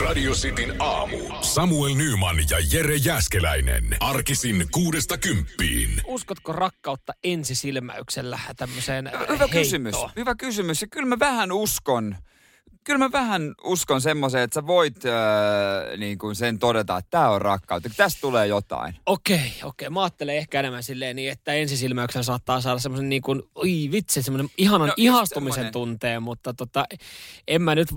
Radio Cityn aamu. Samuel Nyman ja Jere Jäskeläinen. Arkisin kuudesta kymppiin. Uskotko rakkautta ensisilmäyksellä tämmöiseen Hyvä heittoon? kysymys. Hyvä kysymys. Ja kyllä mä vähän uskon. Kyllä mä vähän uskon semmoiseen, että sä voit äh, niin kuin sen todeta, että tämä on rakkautta. Tästä tulee jotain. Okei, okei. Mä ajattelen ehkä enemmän silleen niin, että ensisilmäyksellä saattaa saada semmoisen niin kuin, oi vitsi, semmoinen ihanan No, ihastumisen semmonen. tunteen, mutta tota, en mä nyt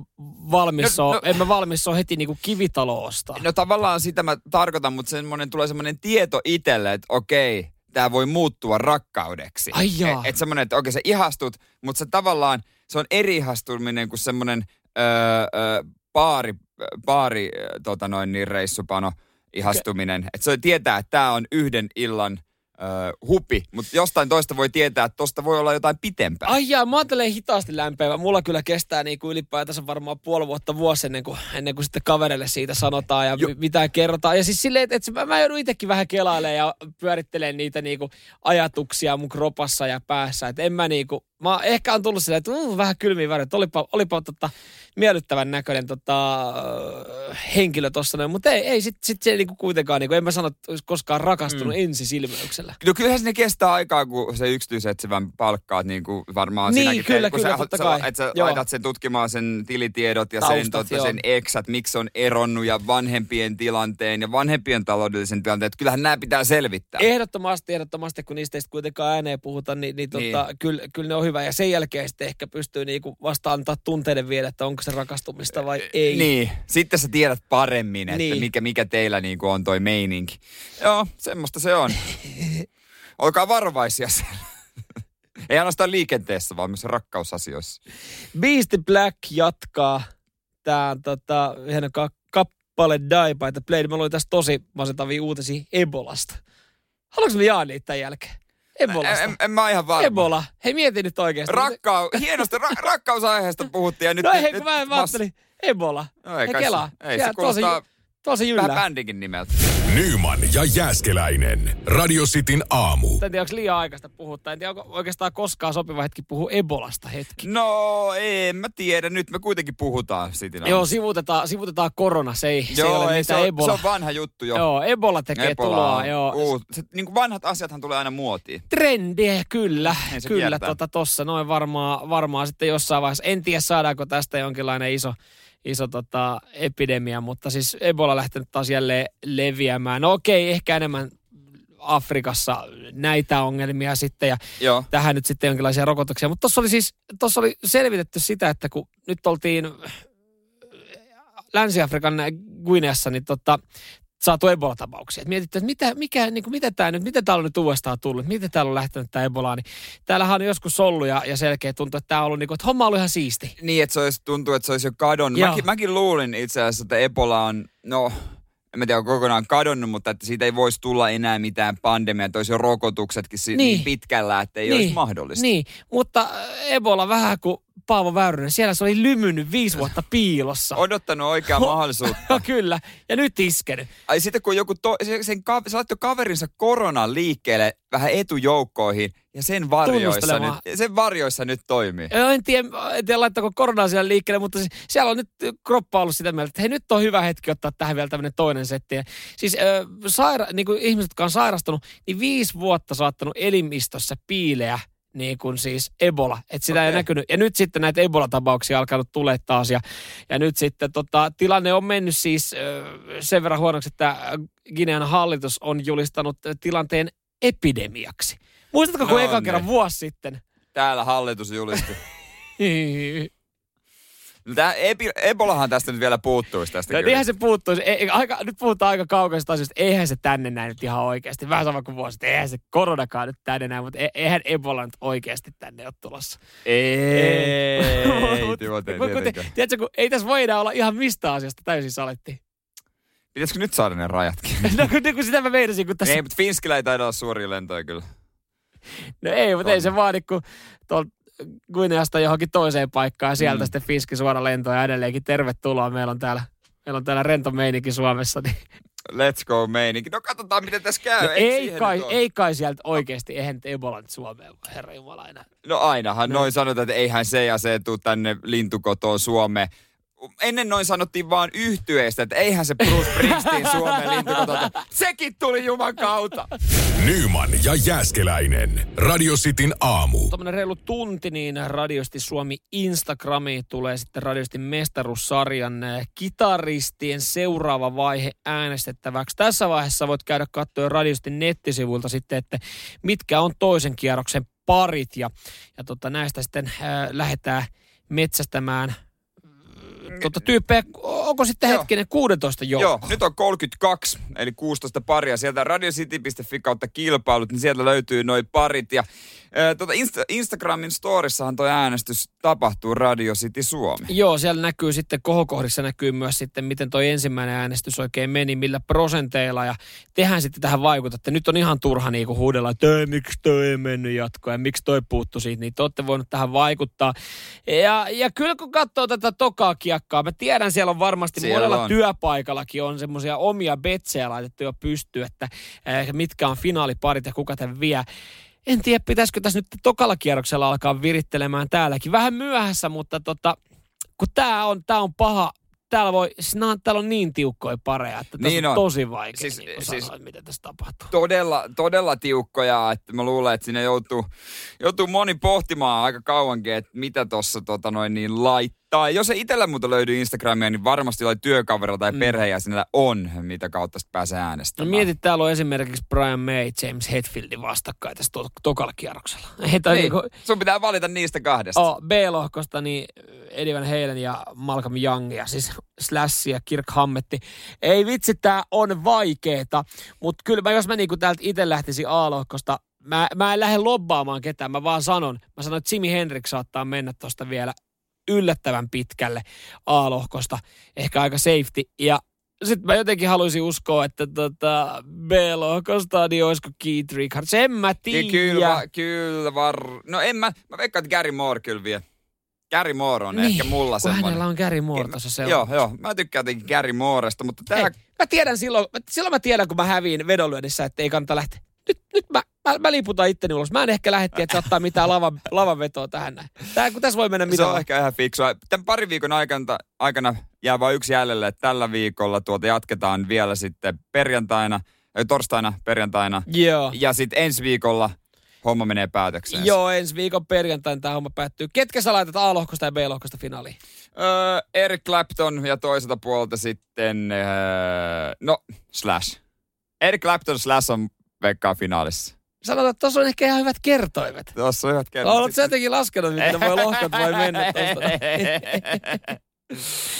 valmis No, no, no- en mä valmis ole heti niin kuin kivitalo ostaa. No tavallaan sitä mä tarkoitan, mutta semmoinen, tulee semmoinen tieto itselle, että okei, tämä voi muuttua rakkaudeksi. Ai jaa. Että semmoinen, että okei sä ihastut, mutta se tavallaan, se on eri ihastuminen kuin semmoinen öö, öö, baari, baari öö, tota noin niin reissupano ihastuminen. Että se tietää, että tämä on yhden illan öö, hupi, mutta jostain toista voi tietää, että tosta voi olla jotain pitempää. Ai jaa, mä ajattelen hitaasti lämpeävä. Mulla kyllä kestää niin kuin ylipäätänsä varmaan puoli vuotta vuosi ennen kuin, ennen kuin sitten kavereille siitä sanotaan ja Jo. mi- mitä kerrotaan. Ja siis silleen, että, että mä, mä joudun itsekin vähän kelailemaan ja pyörittelemään niitä niin kuin ajatuksia mun kropassa ja päässä. Että en mä niin kuin, mä ehkä on tullut silleen, että uh, vähän kylmiä väreitä. Olipa, olipa tota, miellyttävän näköinen tota, henkilö noin. Mutta ei, ei sit, sit se niin kuin kuitenkaan, niin kuin, en mä sano, että olisi koskaan rakastunut mm. ensisilmäyksellä. No kyllähän ne kestää aikaa, kun se yksityisetsivän palkkaat, niin kuin varmaan Niin, sinäkin kyllä, teet, kun kyllä, sä, totta sä, kai. Että sä Joo. laitat sen tutkimaan sen tilitiedot ja sen, Taustat, tota, joo. sen eksät, miksi on eronnut ja vanhempien tilanteen ja vanhempien taloudellisen tilanteen. Että kyllähän nämä pitää selvittää. Ehdottomasti, ehdottomasti, kun niistä ei kuitenkaan ääneen puhuta, niin, niin, tota, Niin. Kyllä, kyllä ne on hyvä. Ja sen jälkeen sitten ehkä pystyy niinku vasta antaa tunteiden vielä, että onko se rakastumista vai ei. Niin, sitten sä tiedät paremmin, että Niin. mikä, mikä teillä niin kuin on toi meininki. Joo, semmoista se on. Olkaa varovaisia siellä. Ei ainoastaan liikenteessä, vaan myös rakkausasioissa. Beastie Black jatkaa. On tota, hieno ka- kappale Die by the Blade. Mä luin tästä tosi masentavia uutisia Ebolasta. Haluatko me jaa niitä tämän jälkeen? Ebolasta. En, en, mä ihan varma. Ebola. Hei mieti nyt oikeasti. Rakkau, hienosti ra- rakkausaiheesta puhuttiin ja nyt... No hei, nyt kun mä, mä ajattelin Ebola. No ei Hei kai se- kelaa. ei, se kuulostaa se vähän jyllää. bändikin nimeltä. Nyman ja Jääskeläinen. Radio Cityn aamu. En tiedä, onko liian aikaista puhua. En tiedä, onko oikeastaan koskaan sopiva hetki puhua Ebolasta hetki. No, en mä tiedä. Nyt me kuitenkin puhutaan siitä. Joo, sivutetaan, sivutetaan korona. Se ei, se ei Joo, ole ei, mitään se, on, Ebola. se on vanha juttu jo. Joo, Ebola tekee Ebola tuloa. on Joo. Uut, se, niin kuin vanhat asiathan tulee aina muotiin. Trendiä, kyllä. Niin se kyllä, kiertää. tota, tossa noin varmaan, varmaan sitten jossain vaiheessa. En tiedä, saadaanko tästä jonkinlainen iso, iso tota, epidemia, mutta siis Ebola lähtenyt taas jälleen leviämään. No okei, ehkä enemmän Afrikassa näitä ongelmia sitten ja Joo. tähän nyt sitten jonkinlaisia rokotuksia. Mutta tuossa oli siis, tuossa oli selvitetty sitä, että kun nyt oltiin Länsi-Afrikan Guineassa, niin tota, saatu Ebola-tapauksia. Et mietittiin, että mitä, mikä, niin kuin, mitä tämä nyt, mitä täällä on nyt uudestaan tullut, miten täällä on lähtenyt tämä Ebola, niin täällähän on joskus ollut ja, ja selkeä tuntuu, että tämä on ollut niin kuin, että homma on ollut ihan siisti. Niin, että se olisi, tuntuu, että se olisi jo kadonnut. Joo. Mäkin, mäkin luulin itse asiassa, että Ebola on, no, en mä tiedä, onko kokonaan kadonnut, mutta että siitä ei voisi tulla enää mitään pandemiaa, että olisi jo rokotuksetkin niin. Niin. pitkällä, että ei niin, olisi mahdollista. Niin, mutta Ebola vähän kuin Paavo Väyrynen, siellä se oli lymynyt viisi vuotta piilossa. Odottanut oikeaa mahdollisuutta. Kyllä. Ja nyt iskenyt. Ai sitten kun joku, to, se, sen, ka, se laittoi kaverinsa koronan liikkeelle vähän etujoukkoihin ja sen varjoissa, nyt, sen varjoissa nyt toimii. Joo, En tiedä, en tiedä laittaako koronaa siellä liikkeelle, mutta siis siellä on nyt kroppa ollut sitä mieltä, että hei nyt on hyvä hetki ottaa tähän vielä tämmöinen toinen setti. Ja Siis ö, saira, niin kuin ihmiset, jotka on sairastunut, niin viisi vuotta saattanut elimistössä piileä niin kuin siis Ebola. Että sitä okay. ei näkynyt. Ja nyt sitten näitä Ebola-tapauksia alkanut tulee taas. Ja, ja nyt sitten tota, tilanne on mennyt siis ö, sen verran huonoksi, että Ginean hallitus on julistanut tilanteen epidemiaksi. Muistatko, kun No eka niin. kerran vuosi sitten? Täällä hallitus julisti. Epi, Ebolahan tästä nyt vielä puuttuisi tästä No kyllä. se puuttuisi. Ei, ei, aika, nyt puhutaan aika kaukaisesta asioista. Eihän se tänne näin nyt ihan oikeasti. Vähän sama kuin vuosi. Eihän se koronakaan nyt tänne näin, mutta e- eihän Ebola nyt oikeasti tänne ole tulossa. Ei, Timote, mut te- tietenkään. Tiedätkö, kun ei tässä voida olla ihan mistä asiasta täysin saletti. Pitäisikö nyt saada ne rajatkin? no kun, kun sitä mä meinasin, kun tässä... Ei, mutta Finskillä ei taida olla suuria lentoja kyllä. No ei, mutta ei On. se vaadi, kun tuolta Guineasta johonkin toiseen paikkaan ja sieltä Mm. sitten Fiski suora lento ja edelleenkin tervetuloa. Meillä on täällä, meillä on täällä rento meininki Suomessa. Niin. Let's go meininki. No katsotaan miten tässä käy. No, ei, kai, ei kai sieltä oikeasti, eihän Ebola nyt Suomeen, herra Jumala enää. No ainahan No. noin sanotaan, että eihän se ja se tuu tänne lintukotoon Suomeen. Ennen noin sanottiin vaan yhtyeestä, että eihän se Bruce Springsteen Suomen lintukotota. Sekin tuli Juman kautta. Nyman ja Jääskeläinen. Radio Cityn aamu. Tuommoinen reilu tunti, niin Radiosti Suomi Instagramiin tulee sitten Radiosti mestaruussarjan eh, kitaristien seuraava vaihe äänestettäväksi. Tässä vaiheessa voit käydä katsoa Radiosti nettisivuilta sitten, että mitkä on toisen kierroksen parit. Ja, ja tota, näistä sitten äh, lähdetään metsästämään tuota, tyyppejä, onko sitten hetkinen 16 joukko? Joo, nyt on 32, eli 16 paria. Sieltä radiocity.fi kautta kilpailut, niin sieltä löytyy noin parit. Ja Tuota Insta- Instagramin storissahan tuo äänestys tapahtuu Radio City Suomi. Joo, siellä näkyy sitten, kohokohdissa näkyy myös sitten, miten tuo ensimmäinen äänestys oikein meni, millä prosenteilla. Ja tehän sitten tähän vaikutatte. Nyt on ihan turha niinku huudella, että miksi toi ei mennyt jatkoon ja miksi toi puuttu siitä. Niin te olette voinut tähän vaikuttaa. Ja, ja kyllä kun katsoo tätä tokaa kiekkaa, mä tiedän siellä on varmasti siellä monella on. työpaikallakin on semmoisia omia betsejä laitettu jo pystyyn, että äh, mitkä on finaaliparit ja kuka tämän vie en tiedä, pitäisikö tässä nyt tokalla kierroksella alkaa virittelemään täälläkin. Vähän myöhässä, mutta tota, kun tämä on, tää on paha, täällä, voi, siis nää, täällä on niin tiukkoja pareja, että tässä niin on, on tosi vaikea siis, niin siis sanoa, miten tässä tapahtuu. Todella, todella tiukkoja, että mä luulen, että sinne joutuu, joutuu moni pohtimaan aika kauankin, että mitä tuossa tota noin niin laittaa tai jos ei itsellä muuta löydy Instagramia, niin varmasti jollain työkaverilla tai mm. perheenjäsenellä on, mitä kautta sitten pääsee äänestämään. No mietit, täällä on esimerkiksi Brian May, James Hetfieldin vastakkain tässä to- tokalla kierroksella. niin, niinku, sun pitää valita niistä kahdesta. Oh, B-lohkosta niin Eddie Van Halen ja Malcolm Young ja siis Slash ja Kirk Hammetti. Ei vitsi, tää on vaikeeta, mutta kyllä mä, jos mä niinku täältä itse lähtisin A-lohkosta Mä, mä en lähde lobbaamaan ketään, mä vaan sanon. Mä sanon, että Jimi Hendrix saattaa mennä tuosta vielä yllättävän pitkälle A-lohkosta, ehkä aika safety. Ja sitten mä jotenkin haluaisin uskoa, että tota B-lohkosta, niin olisiko Keith Richards. En mä tiedä. Kyllä, kyllä var... No en mä, mä veikkaan, että Gary Moore kyllä vie. Gary Moore on niin, ehkä mulla semmoinen. hänellä on Gary Moore tuossa se Joo, joo. Mä tykkään jotenkin Gary Mooresta, mutta tää... Hei, mä tiedän silloin, silloin mä tiedän, kun mä häviin vedonlyönnissä, että ei kannata lähteä. Nyt, nyt mä mä, mä liputan itteni ulos. Mä en ehkä lähetti, että ottaa mitään lava, lavanvetoa tähän näin. Tää, kun tässä voi mennä mitä Se on ehkä ihan fiksua. Tämän parin viikon aikana, aikana jää vain yksi jäljelle, että tällä viikolla tuota jatketaan vielä sitten perjantaina, torstaina, perjantaina. Joo. Ja sitten ensi viikolla homma menee päätökseen. Joo, ensi viikon perjantaina tämä homma päättyy. Ketkä sä laitat A-lohkosta ja B-lohkosta finaaliin? Öö, Eric Clapton ja toiselta puolta sitten, öö, no, Slash. Eric Clapton Slash on veikkaa finaalissa sanotaan, että tuossa on ehkä ihan hyvät kertoimet. Tuossa on hyvät kertoimet. Oletko jotenkin laskenut, miten voi lohkot voi mennä tuosta?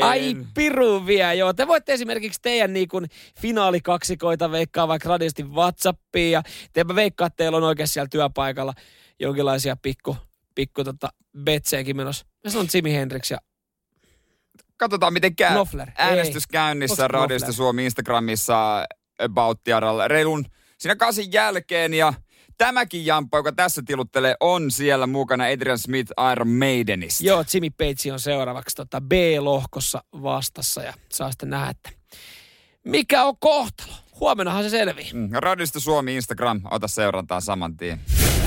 Ai piru vie, joo. Te voitte esimerkiksi teidän niin kuin finaalikaksikoita veikkaa vaikka radiosti Whatsappiin ja te veikkaa, että teillä on oikein siellä työpaikalla jonkinlaisia pikku, pikku tota, betsejäkin menossa. Mä sanon Jimi Hendrix ja Katsotaan miten käy. Knopfler. Äänestys käynnissä radiosta Suomi Instagramissa About. Reilun siinä kasin jälkeen ja tämäkin jamppa, joka tässä tiluttelee, on siellä mukana Adrian Smith Iron Maidenista. Joo, Jimmy Page on seuraavaksi tota B-lohkossa vastassa ja saa sitten nähdä, että mikä on kohtalo. Huomennahan se selvii. Mm, Radista Suomi Instagram, ota seurantaa saman tien.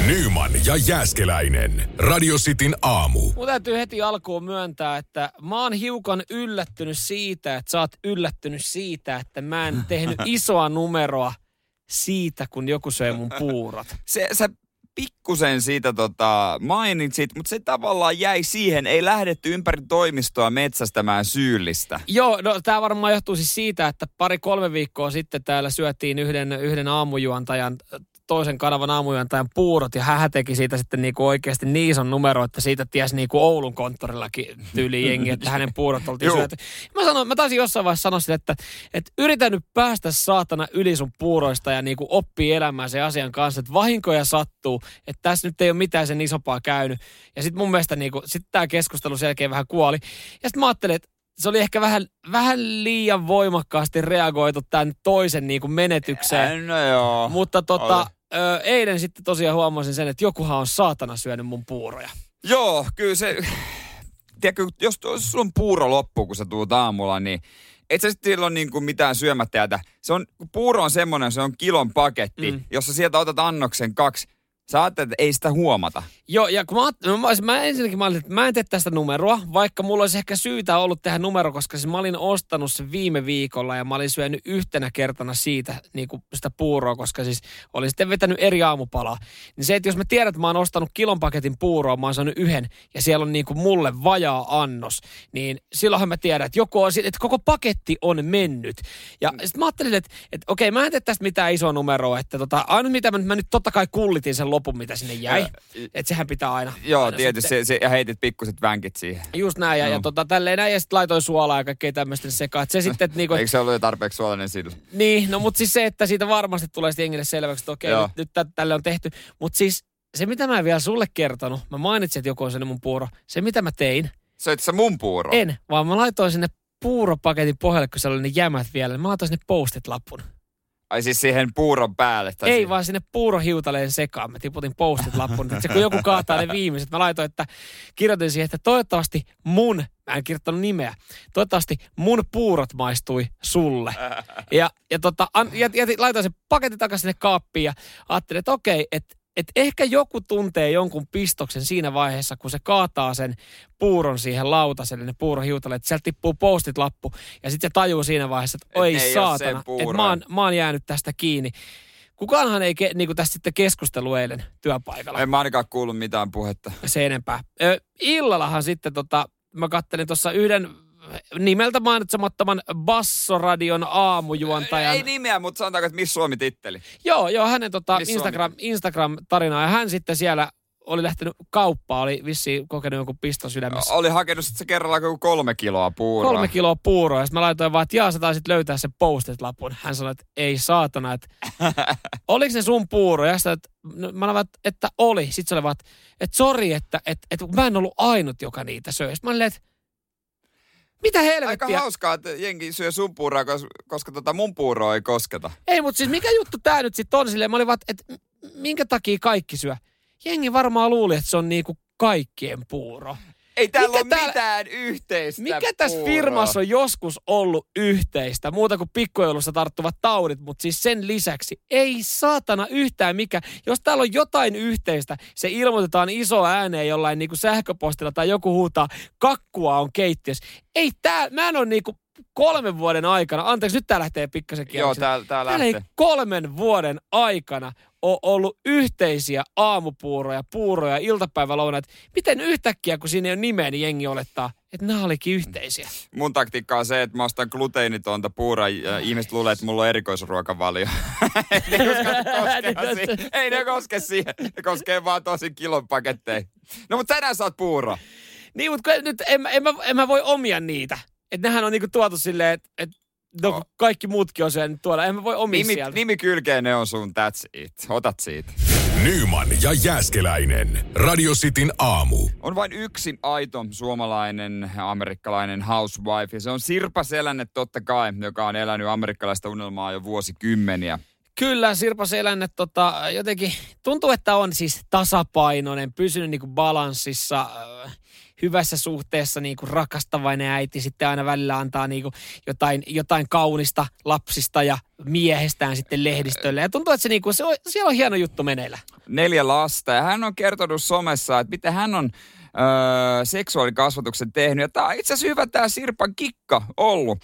Nyman ja Jääskeläinen. Radio Cityn aamu. Mun täytyy heti alkuun myöntää, että mä oon hiukan yllättynyt siitä, että sä oot yllättynyt siitä, että mä en tehnyt isoa numeroa – siitä, kun joku söi mun puurot. Se, sä pikkusen siitä tota, mainitsit, mutta se tavallaan jäi siihen. Ei lähdetty ympäri toimistoa metsästämään syyllistä. Joo, no tämä varmaan johtuu siis siitä, että pari-kolme viikkoa sitten täällä syötiin yhden, yhden aamujuontajan toisen kanavan aamujantajan puurot ja hän teki siitä sitten niinku oikeasti niin ison numero, että siitä tiesi niinku Oulun konttorillakin tyyli jengi, että hänen puurot oltiin syöty. Mä, sanoin, mä taisin jossain vaiheessa sanoa sille, että, että yritän nyt päästä saatana yli sun puuroista ja niinku oppii elämään sen asian kanssa, että vahinkoja sattuu, että tässä nyt ei ole mitään sen isompaa käynyt. Ja sitten mun mielestä niinku, sit tämä keskustelu selkeä vähän kuoli. Ja sitten mä ajattelin, että se oli ehkä vähän, vähän liian voimakkaasti reagoitu tämän toisen niin kuin menetykseen. No joo. Mutta tota, ö, eilen sitten tosiaan huomasin sen, että jokuhan on saatana syönyt mun puuroja. Joo, kyllä se... Tiedätkö, jos, jos sun puuro loppuu, kun sä tuut aamulla, niin et sä sitten silloin niin kuin mitään syömättä jätä. Se on, puuro on semmoinen, se on kilon paketti, mm. jossa sieltä otat annoksen kaksi. Sä ajattelet, että ei sitä huomata. Joo, ja kun mä, ajatt- mä, mä ensinnäkin mä olin, että mä en tee tästä numeroa, vaikka mulla olisi ehkä syytä ollut tehdä numero, koska siis mä olin ostanut sen viime viikolla ja mä olin syönyt yhtenä kertana siitä niin kuin sitä puuroa, koska siis olin sitten vetänyt eri aamupalaa. Niin se, että jos mä tiedän, että mä oon ostanut kilon paketin puuroa, mä oon saanut yhden ja siellä on niin kuin mulle vajaa annos, niin silloinhan mä tiedän, että joku on, että koko paketti on mennyt. Ja sitten mä ajattelin, että, että okei, mä en tee tästä mitään isoa numeroa, että tota, ainut mitä mä, mä nyt totta kai kullitin sen lopun, mitä sinne jäi. Että sehän pitää aina. Joo, aina tietysti. sitten- Se, se, ja heitit pikkuset vänkit siihen. Just näin, ja, ja Joo. tota, tälleen näin, ja sitten laitoin suolaa ja kaikkea tämmöistä sekaan. Et se sitten, että niinku, Eikö se ollut jo tarpeeksi suolainen sillä? niin, no mutta siis se, että siitä varmasti tulee sitten jengille selväksi, että okei, Joo. nyt, nyt tä- tälle on tehty. Mutta siis se, mitä mä en vielä sulle kertonut, mä mainitsin, että joku on sen mun puuro. Se, mitä mä tein, Söit sä mun puuro? en, vaan mä laitoin sinne puuropaketin pohjalle, kun siellä oli ne jämät vielä. Mä laitoin sinne postit lappun. Ai siis siihen puuron päälle? Tai Ei siihen- vaan sinne puurohiutaleen sekaan. Mä tiputin postit lappun. Se, kun joku kaataa ne viimeiset, mä laitoin, että kirjoitin siihen, että toivottavasti mun, mä en kirjoittanut nimeä, toivottavasti mun puurot maistui sulle. Ja, ja, tota, an, ja, ja laitoin sen paketin takaisin sinne kaappiin ja ajattelin, että okei, että et ehkä joku tuntee jonkun pistoksen siinä vaiheessa, kun se kaataa sen puuron siihen lautaselle, ne puurohiutalle, että sieltä tippuu postit lappu. Ja sitten se tajuu siinä vaiheessa, että Et oi sen saatana, että mä oon, mä oon jäänyt tästä kiinni. Kukaanhan ei ke, niinku tästä sitten keskustelu eilen työpaikalla. En mä ainakaan kuullut mitään puhetta. Se enempää. Ö, illallahan sitten tota, mä kattelin tuossa yhden nimeltä mainitsemattoman Bassoradion aamujuontajan. Ei nimeä, mutta sanotaanko, että Miss Suomi titteli. Joo, joo, hänen tota Instagram, Instagram-tarinaa. Ja hän sitten siellä oli lähtenyt kauppaan, oli vissiin kokenut jonkun piston sydämessä. Oli hakenut sit se kerralla joku kolme kiloa puuroa. Kolme kiloa puuroa. Ja sitten mä laitoin vaan, että jaa, sä taisit löytää sen postit-lapun. Hän sanoi, että ei saatana, että oliko se sun puuro? Ja sitten, että no, mä että, että oli. Sitten se oli vaan, että, että sori, että, että, että mä en ollut ainut, joka niitä söi. Sitten mä olin, että mitä Aika helvettiä? hauskaa, että jengi syö sun puuroa, koska, koska tota mun puuroa ei kosketa. Ei, mutta siis mikä juttu tää nyt sitten on silleen? Mä olin vaan, että että minkä takia kaikki syö? Jengi varmaan luuli, että se on niinku kaikkien puuro. Ei täällä Mikä ole täällä- mitään yhteistä Mikä tässä puuroa. firmassa on joskus ollut yhteistä, muuta kuin pikkujoulussa tarttuvat taudit, mutta siis sen lisäksi ei saatana yhtään mikä. Jos täällä on jotain yhteistä, se ilmoitetaan iso ääneen jollain niinku sähköpostilla tai joku huutaa, kakkua on keittiössä. Ei tää, mä en ole niinku kolmen vuoden aikana, anteeksi nyt tää lähtee pikkasen Joo, kierrokselle. täällä tää Täällä ei lähtee. kolmen vuoden aikana ole ollut yhteisiä aamupuuroja, puuroja, iltapäivälounaita. Miten yhtäkkiä, kun siinä ei ole nimeä, niin jengi olettaa, että nämä olikin yhteisiä. Mun taktiikka on se, että mä ostan gluteinitonta puuraa ja ihmiset luulee, että mulla on erikoisruokavalio. ei, ne koske koskea siihen. ei ne koske siihen. Ne koskee vaan tosi kilon paketteja. No mutta tänään saat puuroa. Niin, mutta nyt en, en, mä, en mä voi omia niitä. Että nehän on niinku tuotu silleen, että et, no, kun kaikki muutkin on syönyt tuolla. En mä voi omia Nimi, sieltä. nimi kylkeen ne on sun, that's it. Otat siitä. Nyman ja Jääskeläinen. Radio Cityn aamu. On vain yksi aito suomalainen amerikkalainen housewife ja se on Sirpa Selänne totta kai, joka on elänyt amerikkalaista unelmaa jo vuosikymmeniä. Kyllä, Sirpa Selänne tota, jotenkin tuntuu, että on siis tasapainoinen, pysynyt niinku balanssissa, äh, hyvässä suhteessa niinku rakastavainen äiti. Sitten aina välillä antaa niinku jotain, jotain kaunista lapsista ja miehestään sitten lehdistölle. Ja tuntuu, että se, niinku, se on, siellä on hieno juttu meneillä. Neljä lasta ja hän on kertonut somessa, että miten hän on öö, seksuaalikasvatuksen tehnyt. Ja tämä on itse asiassa hyvä tämä Sirpan kikka ollut.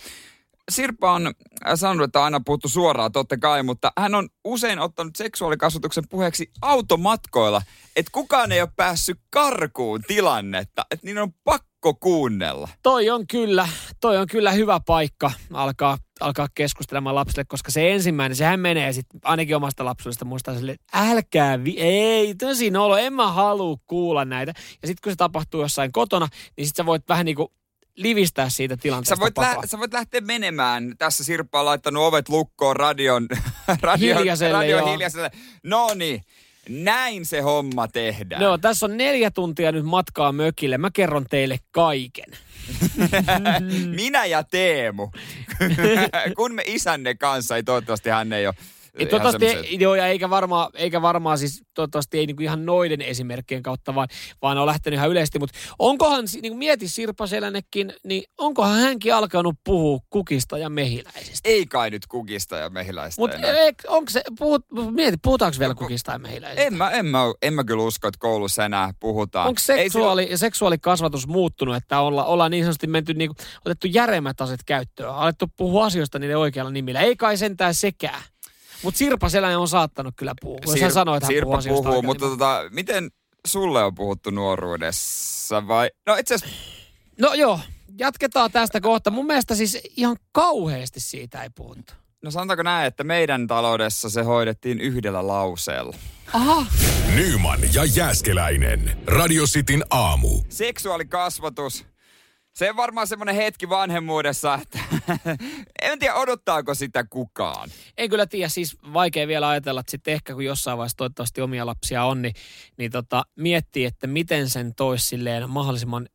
Sirpa on äh, sanonut, että on aina puhuttu suoraan totta kai, mutta hän on usein ottanut seksuaalikasvatuksen puheeksi automatkoilla, että kukaan ei ole päässyt karkuun tilannetta, että niin on pakko kuunnella. Toi on kyllä, toi on kyllä hyvä paikka alkaa, alkaa keskustelemaan lapsille, koska se ensimmäinen, sehän menee sitten ainakin omasta lapsuudesta muistaa sille, että älkää, vi- ei, tosi nolo, en mä halua kuulla näitä. Ja sitten kun se tapahtuu jossain kotona, niin sitten sä voit vähän niin kuin livistää siitä tilanteesta Sä voit, lä- sä voit lähteä menemään. Tässä Sirpa on laittanut ovet lukkoon radion, radion, Hiljaiselle, radion joo. hiljaiselle. No niin, näin se homma tehdään. Joo, tässä on neljä tuntia nyt matkaa mökille. Mä kerron teille kaiken. Minä ja Teemu. Kun me isänne kanssa, ei toivottavasti hän ei ole Ei, Ihan toivottavasti, semmoiset- joo, ja eikä varmaan, eikä varmaan siis toivottavasti ei niinku ihan noiden esimerkkien kautta, vaan, vaan on lähtenyt ihan yleisesti. Mutta onkohan, niinku mieti Sirpa Selännekin, niin onkohan hänkin alkanut puhua kukista ja mehiläisistä? Ei kai nyt kukista ja mehiläistä Mutta onko se, puhut, mieti, puhutaanko vielä kukista ja mehiläisistä? En mä, en, mä, en mä kyllä usko, että koulussa enää puhutaan. Onko seksuaali, seksuaalikasvatus muuttunut, että olla, ollaan niin sanotusti menty, niinku, otettu järemmät aset käyttöön, alettu puhua asioista niiden oikealla nimillä. Ei kai sentään sekään. Mutta Sirpa Selänen on saattanut kyllä puhua. Jos hän Sir- sanoo, että hän Sirpa puhuu puhuu, mutta tota, miten sulle on puhuttu nuoruudessa vai? No itse asiassa No joo, jatketaan tästä kohta. Mun mielestä siis ihan kauheasti siitä ei puhuttu. No sanotaanko näin, että meidän taloudessa se hoidettiin yhdellä lauseella. Aha, Nyman ja Jääskeläinen. Radio Cityn aamu. Seksuaalikasvatus. Se on varmaan semmoinen hetki vanhemmuudessa, että en tiedä odottaako sitä kukaan. en kyllä tiedä, siis vaikea vielä ajatella, että sitten ehkä kun jossain vaiheessa toivottavasti omia lapsia on, niin, niin tota, miettii, että miten sen toisi silleen mahdollisimman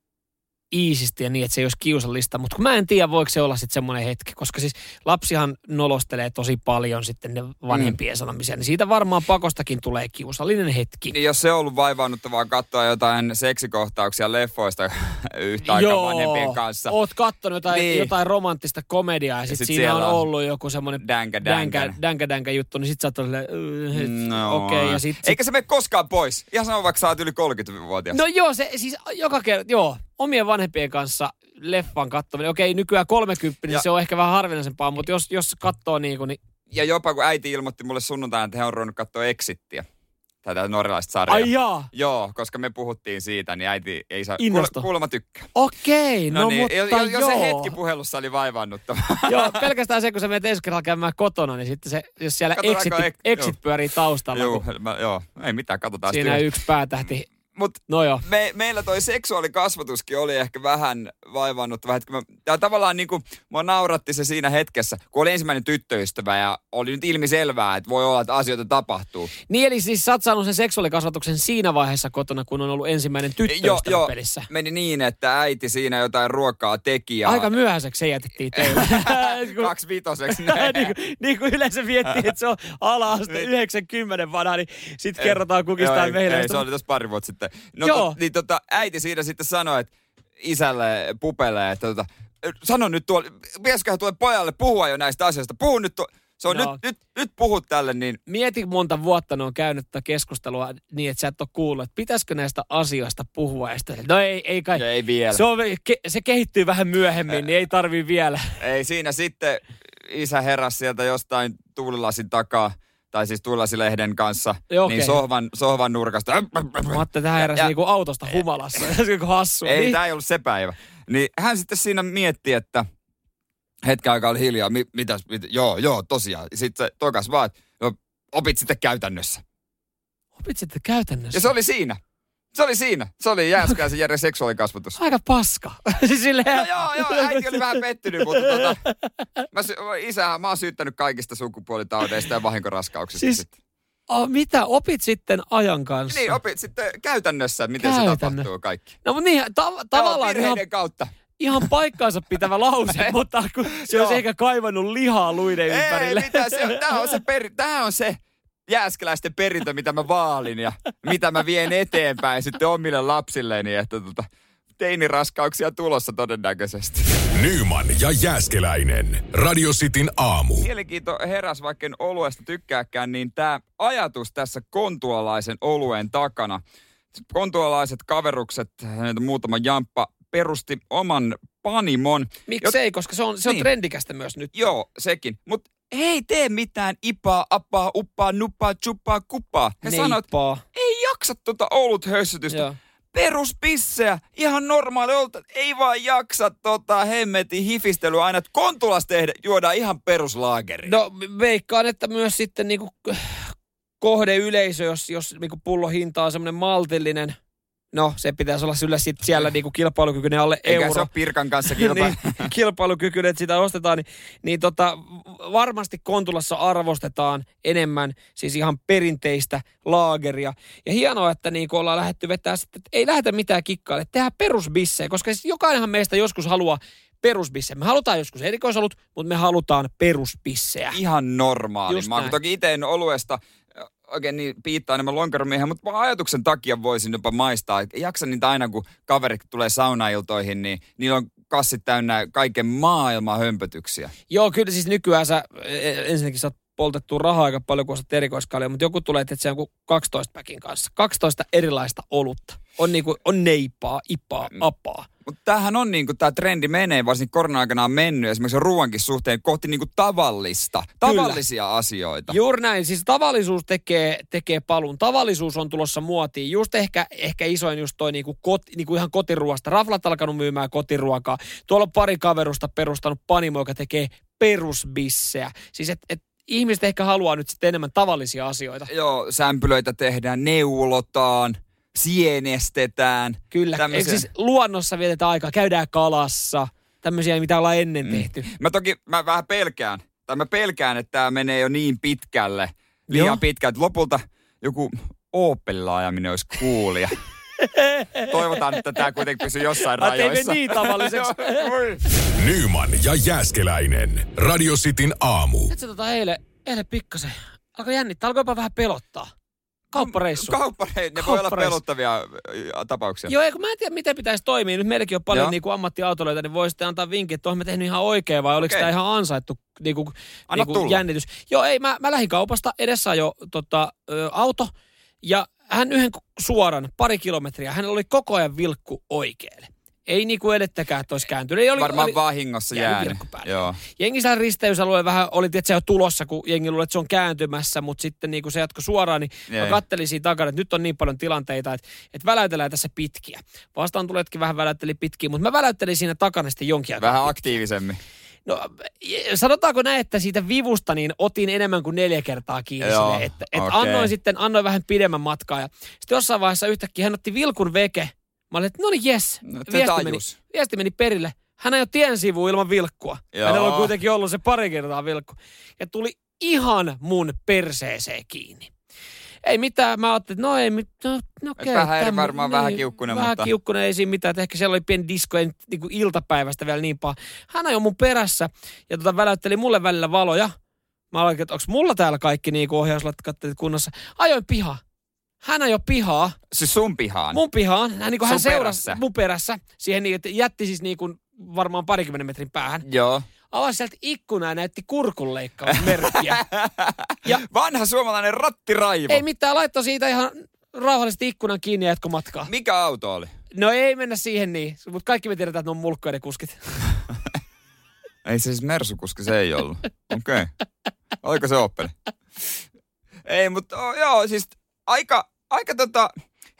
iisisti ja niin, että se ei olisi kiusallista. Mutta kun mä en tiedä, voiko se olla sitten semmoinen hetki, koska siis lapsihan nolostelee tosi paljon sitten ne vanhempien mm. sanomisia, niin siitä varmaan pakostakin tulee kiusallinen hetki. Niin jos se on ollut vaivaannuttavaa katsoa jotain seksikohtauksia leffoista yhtä aikaa vanhempien kanssa. oot kattonut jotain, Niin. jotain romanttista komediaa ja, sit sit siinä on ollut joku semmoinen Dänkä, dänkä. dänkä, dänkä, dänkä juttu, niin sit sä oot "Äh, No. okei, okay, ja sit, sit Eikä se mene koskaan pois. Ihan sama vaikka sä oot yli 30-vuotias. No joo, se siis joka kerta, joo, omien vanhempien kanssa leffan katsominen. Okei, nykyään 30, Ja- niin se on ehkä vähän harvinaisempaa, mutta jos, jos katsoo niin kuin, niin Ja jopa kun äiti ilmoitti mulle sunnuntaina, että he on ruvennut katsoa Exittiä. Tätä norjalaista sarjaa. ai jaa, Joo, koska me puhuttiin siitä, niin äiti ei saa... Innostu. Kuule- Kuulemma tykkää. okei, no, No, niin, mutta jo, jo, jo joo. se hetki puhelussa oli vaivaannuttava. joo, pelkästään se, kun sä menet ensi kerralla käymään kotona, niin sitten se, jos siellä exit, Katsotaanko ek- exit joo. pyörii taustalla, joo, kun mä, joo, ei mitään, katsotaan siinä yksi päätähti. Mut No joo. me, meillä toi seksuaalikasvatuskin oli ehkä vähän vaivaannuttava hetki. Mä, tää tavallaan niinku, mua nauratti se siinä hetkessä, kun oli ensimmäinen tyttöystävä ja oli nyt ilmiselvää, että voi olla, että asioita tapahtuu. Niin eli siis sä oot saanut sen seksuaalikasvatuksen siinä vaiheessa kotona, kun on ollut ensimmäinen tyttöystävä pelissä. meni niin, että äiti siinä jotain ruokaa teki ja Aika myöhäiseksi se jätettiin teille. Kun- kaksi vitoseksi näin. niin, kuin, niin kuin yleensä miettii, että se on ala-aste Niin. 90 vanha, niin sitten kerrotaan kukistaan ei, meille. Ei, se oli tuossa pari vuotta sitten. No, Joo. to, niin tota, äiti siinä sitten sanoi, että isälle pupelee, että tota, sano nyt tuolla, pitäisiköhän tuolle pojalle puhua jo näistä asioista. Puhu nyt, tuo, se on No. nyt, nyt, nyt puhut tälle, niin Mieti monta vuotta ne on käynyt tätä keskustelua niin, että sä et ole kuullut, että pitäisikö näistä asioista puhua. Ja sitten, no ei, ei kai. ei vielä. Se, on, ke, se kehittyy vähän myöhemmin, niin ei tarvii vielä. Ei siinä sitten isä heräsi sieltä jostain tuulilasin takaa, tai siis tuulilasilehden kanssa, Joo, niin okei. sohvan, sohvan nurkasta. Mä ajattelin, tähän heräsi Ja- niinku autosta humalassa. Joku hassua. Ei, niin? tämä ei ollut se päivä. Niin hän sitten siinä mietti, että hetken aikaa oli hiljaa. Mi, mitäs, mit, joo, joo, tosiaan. Sitten se tokas vaan, että no, opit sitten käytännössä. Opit sitten käytännössä. Ja se oli siinä. Se oli siinä. Se oli Jääskäisen Jere seksuaalikasvatus. Aika paska. Siis Silleen, No joo, joo, äiti oli vähän pettynyt, mutta tota, mä, sy- isä, mä oon syyttänyt kaikista sukupuolitaudeista ja vahinkoraskauksista. Siis oh, mitä? Opit sitten ajan kanssa? Niin, opit sitten käytännössä, miten se Käytännö. tapahtuu kaikki. No mutta niin, ta- Joo, tavallaan ihan, virheiden kautta. ihan paikkaansa pitävä lause, mutta kun se Joo. olisi ehkä kaivannut lihaa luiden Ei, ympärille. mitä se on, tää on se, peri, tää on se jääskeläisten perintö, mitä mä vaalin ja mitä mä vien eteenpäin sitten omille lapsilleni, että tota, teiniraskauksia tulossa todennäköisesti. Nyman ja Jääskeläinen. Radio Cityn aamu. Mielenkiinto heräs, vaikka en oluesta tykkääkään, niin tämä ajatus tässä kontualaisen oluen takana. Kontualaiset kaverukset, muutama jamppa, perusti oman panimon. Miksei, koska se on, se on Niin. trendikästä myös nyt. Joo, sekin. Mutta ei tee mitään ipaa, apaa, uppaa, nuppaa, chuppaa, kuppaa. He sanoo, että Neippaa. ei jaksa tuota olut hössytystä. Joo. Peruspissejä, ihan normaali olta. Ei vaan jaksa tota hemmetin hifistelyä aina, että kontulas tehdä, juodaan ihan peruslaageri. No veikkaan, että myös sitten niinku kohdeyleisö, jos, jos niinku pullohinta on semmoinen maltillinen, No, se pitäisi olla kyllä sit siellä niinku kilpailukykyinen alle Eikä euro. se ole Pirkan kanssa kilpa. niin, kilpailukykyinen, että sitä ostetaan, niin, niin tota, varmasti Kontulassa arvostetaan enemmän siis ihan perinteistä laageria. Ja hienoa, että niin ollaan lähdetty vetää sitten, että ei lähdetä mitään kikkaille, tehdään perusbissejä, koska siis jokainenhan meistä joskus haluaa perusbissejä. Me halutaan joskus erikoisolut, mutta me halutaan perusbissejä. Ihan normaali. Just Mä oon toki itse oluesta oikein niin piittaa enemmän lonkeromiehen, mutta vaan ajatuksen takia voisin jopa maistaa. Et Jaksa niitä aina, kun kaverit tulee saunailtoihin, niin niillä on kassit täynnä kaiken maailman hömpötyksiä. Joo, kyllä siis nykyään sä e- ensinnäkin saat poltettua rahaa aika paljon, kun erikoiskalia, mutta joku tulee, että se on kuin 12 päkin kanssa. 12 erilaista olutta. On niinku, on neipaa, ipaa, Mm. apaa. Mutta tämähän on niin kuin tämä trendi menee, varsinkin korona-aikana on mennyt esimerkiksi ruoankin suhteen kohti niin kuin tavallista, tavallisia asioita. Juuri näin. Siis tavallisuus tekee, tekee palun. Tavallisuus on tulossa muotiin. Just ehkä, ehkä isoin just toi niinku kot, niinku ihan kotiruoasta. Raflat alkanut myymään kotiruokaa. Tuolla on pari kaverusta perustanut panimo, joka tekee perusbissejä. Siis et, et ihmiset ehkä haluaa nyt sitten enemmän tavallisia asioita. Joo, sämpylöitä tehdään, neulotaan, sienestetään. Kyllä. Tämmöisiä. Eikö siis luonnossa vietetään aikaa, käydään kalassa. Tämmöisiä, mitä ollaan ennen mm. tehty. Mä toki, mä vähän pelkään, tai mä pelkään, että tämä menee jo niin pitkälle, liian Joo. pitkälle, että lopulta joku Opelilla ajaminen olisi kuulia. Toivotaan, että tämä kuitenkin pysyy jossain Ai, teimme rajoissa. niin tavalliseksi. Nyman ja Jääskeläinen. Radio Cityn aamu. Et se tota eilen, eilen pikkasen alkoi jännittää, alkoi jopa vähän pelottaa. Kauppareissu. Kauppareissu, ne voi olla pelottavia tapauksia. Joo, eikö mä en tiedä, miten pitäisi toimia. Nyt meilläkin on paljon Joo. niinku ammattiautoilijoita, niin voi sitten antaa vinkki, että mä tehnyt ihan oikein vai oliko Okei. tämä ihan ansaittu niinku, Anna niinku tulla. jännitys. Joo, ei, mä, mä lähdin kaupasta, edessä jo tota, ö, auto ja hän yhden suoran, pari kilometriä, hänellä oli koko ajan vilkku oikealle. Ei niinku edettäkään, että olisi kääntynyt. Ei, oli, Varmaan oli, vahingossa jäänyt. Joo. Risteysalueella vähän oli tietysti jo tulossa, kun jengi luuli, että se on kääntymässä, mutta sitten niin kun se jatkoi suoraan, niin Jee. mä kattelin siinä takana, että nyt on niin paljon tilanteita, että, että väläytellään tässä pitkiä. Vastaan tuletkin vähän väläytteli pitkiä, mutta mä väläyttelin siinä takana sitten jonkin aikaa. Vähän aktiivisemmin. No, sanotaanko näin, että siitä vivusta niin otin enemmän kuin neljä kertaa kiinni. Joo, Silleen, että, että okei. annoin sitten annoin vähän pidemmän matkaa. Ja sitten jossain vaiheessa yhtäkkiä hän otti vilkun veke. Mä olin, että no niin jes, No, viesti, meni, viesti meni perille. Hän ajoi tien sivuun ilman vilkkua. Joo. Hänellä on kuitenkin ollut se pari kertaa vilkku. Ja tuli ihan mun perseeseen kiinni. Ei mitään, mä ajattelin, että no ei mitään, no okei. vähän eri varmaan, vähän kiukkunen, Vähän mutta- kiukkunen, ei siinä mitään. että Ehkä siellä oli pieni disko, nyt niin kuin iltapäivästä vielä niin paha. Hän ajoi mun perässä ja tota väläytteli mulle välillä valoja. Mä aloin, että onko mulla täällä kaikki niin ohjauslatkat kunnossa. Ajoin piha. Hän ajoi pihaa, Siis sun pihaan. mun pihaan. Hän, niin kuin hän seurasi perässä. mun perässä. Siihen niin, että jätti siis niin kuin varmaan parikymmenen metrin päähän. Joo. Avasi sieltä ikkunaa ja näytti kurkunleikkausmerkkiä. Ja- Vanha suomalainen rattiraivo. ei mitään, laittoi siitä ihan rauhallisesti ikkunan kiinni ja jatko matkaa. Mikä auto oli? No ei mennä siihen niin, mutta kaikki me tiedetään, että ne on mulkkoiden kuskit. Ei se siis Mersukuski, se ei ollut. Okei. Okay. Oliko se Opel? Ei, mutta oh, joo, siis aika, aika tota,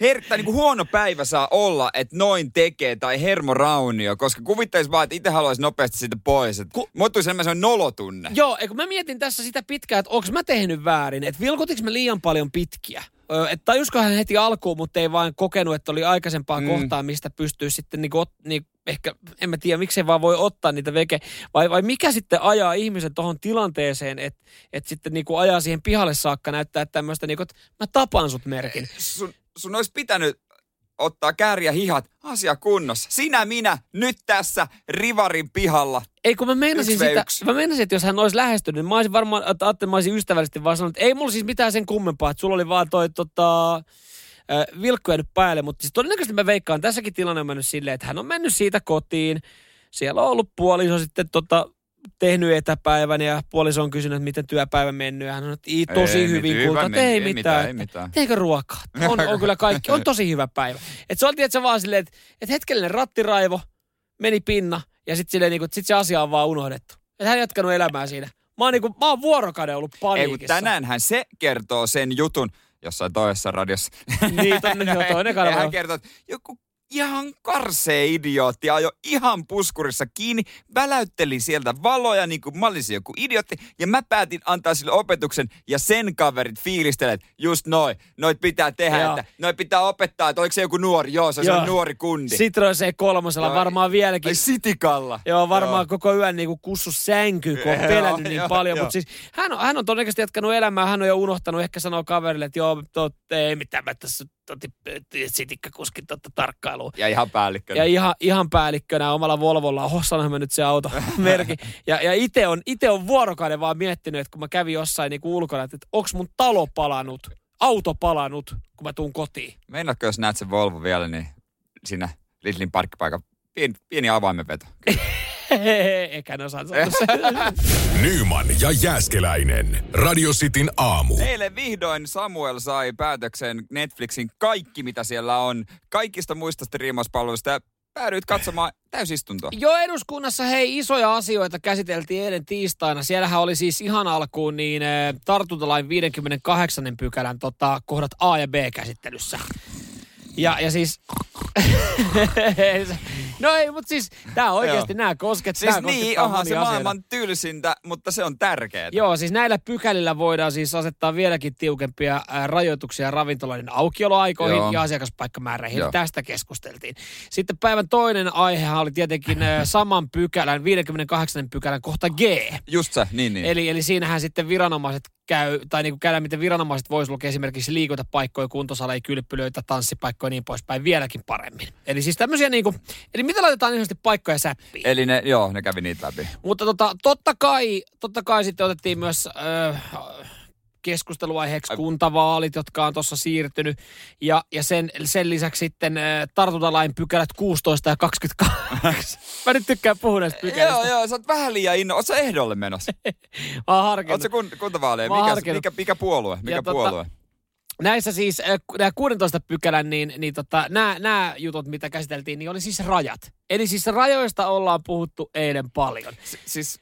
her, tai niinku huono päivä saa olla, että noin tekee, tai hermoraunio, koska kuvittelis vaan, että itse haluaisi nopeasti siitä pois. Että Ku- Mulla tuli semmoinen nolotunne. Joo, eikö mä mietin tässä sitä pitkään, että onko mä tehnyt väärin, että vilkutiks mä liian paljon pitkiä? Että tajusko hän heti alkuun, mutta ei vaan kokenut, että oli aikaisempaa Mm. kohtaa, mistä pystyy sitten niinku, ot, niin ehkä, en mä tiedä, miksei vaan voi ottaa niitä veke. Vai, vai mikä sitten ajaa ihmisen tuohon tilanteeseen, että että sitten niinku ajaa siihen pihalle saakka näyttää tämmöistä, niinku, että mä tapan sut merkin. Sun, sun olisi pitänyt ottaa kääriä hihat, asia kunnossa. Sinä, minä, nyt tässä Rivarin pihalla. Ei kun mä meinasin Yksi sitä, yksi. mä meinasin, että jos hän olisi lähestynyt, niin mä olisin varmaan, että ajattelin, mä olisin ystävällisesti vaan sanonut, että ei mulla siis mitään sen kummempaa, että sulla oli vaan toi tota, vilkku jäänyt päälle, mutta siis todennäköisesti mä veikkaan, tässäkin tilanne on mennyt silleen, että hän on mennyt siitä kotiin, siellä on ollut puoliso sitten tota, tehnyt etäpäivän ja puoliso on kysynyt, että miten työpäivä mennyt ja hän on, että "Ii, tosi Ei hyvin kulta, hyvä ei, ei mitään, mitään, ei teekö ruokaa, on, on kyllä kaikki, on tosi hyvä päivä. Että se että se vaan silleen, että, että hetkellinen rattiraivo, meni pinna ja sitten niin sit se asia on vaan unohdettu. Että hän ei jatkanut elämää siinä. Mä oon, niin kuin, mä oon vuorokauden ollut Ei, paniikissa. tänäänhän se kertoo sen jutun jossain toisessa radiossa. Niin, tonne, joo, toinen kanava. Hän kertoo, että joku ihan karsee idiootti, ajo ihan puskurissa kiinni, väläytteli sieltä valoja niin kuin mä olisin joku idiootti, ja mä päätin antaa sille opetuksen, ja sen kaverit fiilistelee, että just noin, noit pitää tehdä, Joo. että noit pitää opettaa, että oliko se joku nuori, joo, se on Joo. nuori kundi. Citroen C3 Joo. varmaan vieläkin. Ai sitikalla. Joo, varmaan koko yön niinku kussu sänky, kun on Joo, pelännyt niin joo, paljon. joo. Mutta siis hän on, hän on todennäköisesti jatkanut elämää, hän on jo unohtanut, ehkä sanoo kaverille, että joo, tot, ei mitään, mä tässä sitikkakuskin totta tarkkailuun. Ja ihan päällikkö. Ja ihan, ihan päällikkönä omalla Volvolla, oho, sanoin mä nyt se auto merkki. Ja, ja ite on, ite on vuorokauden vaan miettinyt, että kun mä kävin jossain niin ulkona, että onko mun talo palanut, auto palanut, kun mä tuun kotiin. Meinaatko, jos näet sen Volvo vielä, niin siinä Lidlin parkkipaikan pieni, pieni avaimenveto. Eikä ne osaa sanoa se. Nyman ja Jääskeläinen. Radio Cityn aamu. Eilen vihdoin Samuel sai päätöksen Netflixin kaikki, mitä siellä on, kaikista muista striimauspalveluista päädyit katsomaan täysistuntoa. Jo eduskunnassa hei isoja asioita käsiteltiin eilen tiistaina. Siellähän oli siis ihan alkuun niin eh, tartuntalain 58. pykälän tota, kohdat A ja B käsittelyssä. Ja, ja siis... no ei, mutta siis tämä oikeasti nämä koskettaa. Siis niin, onhan se maailman tylsintä, mutta se on tärkeää. Joo, siis näillä pykälillä voidaan siis asettaa vieläkin tiukempia rajoituksia ravintoloiden aukioloaikoihin Joo. ja asiakaspaikkamääräihin. Joo. Tästä keskusteltiin. Sitten päivän toinen aihehan oli tietenkin saman pykälän, 58 pykälän kohta G. Just se, niin niin. Eli, eli siinähän sitten viranomaiset käy, tai niin kuin käydään, miten viranomaiset voisivat lukea esimerkiksi liikuntapaikkoja, kuntosaleja, kylppylöitä, tanssipaikkoja ja niin poispäin vieläkin paremmin. Eli siis tämmöisiä niin kuin, eli mitä laitetaan ihan paikkoja säppiin. Eli ne, joo, ne kävi niitä läpi. Mutta tota, totta, kai, totta kai sitten otettiin myös ö, keskusteluaiheeksi kuntavaalit, jotka on tuossa siirtynyt. Ja, ja sen, sen lisäksi sitten ö, tartuntalain pykälät 16 ja 22. Mä nyt tykkään puhua näistä pykälistä. Joo, joo, sä oot vähän liian inno. Oot sä ehdolle menossa? Mä oon harkinnut. Oot sä kun, kuntavaaleja? Mikä, harkinnut. mikä, mikä puolue? Mikä Ja tota- puolue? Näissä siis, nämä 16 pykälän, niin, niin tota, nämä jutut, mitä käsiteltiin, niin oli siis rajat. Eli siis rajoista ollaan puhuttu eilen paljon. S- siis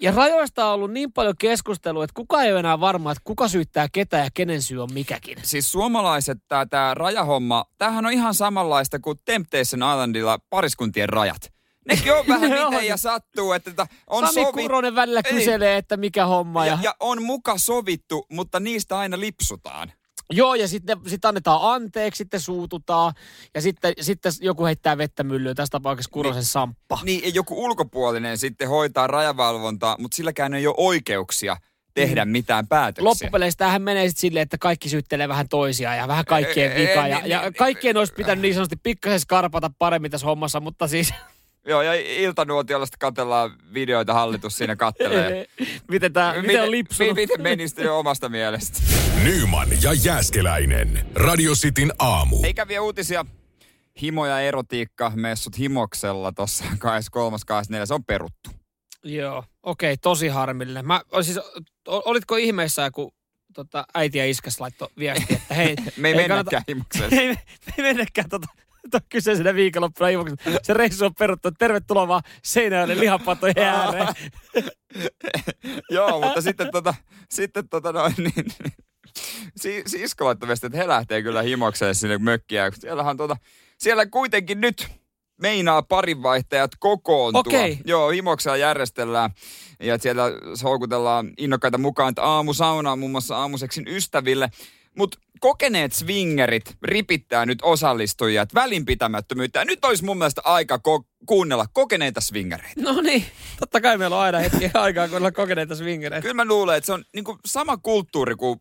Ja rajoista on ollut niin paljon keskustelua, että kuka ei ole enää varma, että kuka syyttää ketä ja kenen syy on mikäkin. siis suomalaiset, tämä tää rajahomma, tämähän on ihan samanlaista kuin Temptation Islandilla pariskuntien rajat. Nekin on vähän miten ja sattuu, että tota on Sami sovi- Kuronen välillä Ei. kyselee, että mikä homma. Ja, ja, ja on muka sovittu, mutta niistä aina lipsutaan. Joo, ja sitten sit annetaan anteeksi, sitten suututaan, ja sitten, sitten joku heittää vettä myllyyn, tässä tapauksessa Kurosen samppa. Niin joku ulkopuolinen sitten hoitaa rajavalvontaa, mutta silläkään ei ole oikeuksia tehdä mitään päätöksiä. Loppupeleissä tämähän menee sitten silleen, että kaikki syyttelee vähän toisiaan ja vähän kaikkien Ei, ei, vika. ei, Ja, niin, ja niin, kaikkien olisi pitänyt niin sanotusti pikkasen skarpata paremmin tässä hommassa, mutta siis Joo, ja iltanuotiolla sitten katsellaan videoita, hallitus siinä kattelee. miten, tää, miten on lipsunut. mi- Miten meni sitten omasta mielestä? Nyman ja Jääskeläinen. Radio Cityn aamu. Ei käviä uutisia. Himo ja erotiikka messut himoksella tuossa 23.24. Se on peruttu. Joo, okei, okay, tosi harmillinen. Mä, siis, olitko ihmeessä, kun tota, äiti ja iskäs laittoi viestiä, että hei, Me ei, ei mennäkään himokseen. ei, me ei mennäkään tota, tota kyseisenä viikonloppuna ilmoiksi. Se reissu on peruttu. Tervetuloa vaan Seinäjoelle lihapatojen ääreen. Joo, mutta sitten tota, sitten tota noin niin, si, sisko laittoi viestiä, että he lähtee kyllä himokseen sinne mökkiä. Siellähän tota, siellä kuitenkin nyt meinaa parinvaihtajat kokoontua. Okei. Joo, himoksella järjestellään ja siellä houkutellaan innokkaita mukaan, että aamusaunaa muun muassa aamuseksin ystäville. Mutta kokeneet swingerit ripittää nyt osallistujia, että välinpitämättömyyttä. Ja nyt olisi mun mielestä aika ko- kuunnella kokeneita swingereita. No niin, totta kai meillä on aina hetki aikaa, ollaan kokeneita swingereita. Kyllä mä luulen, että se on niinku sama kulttuuri kuin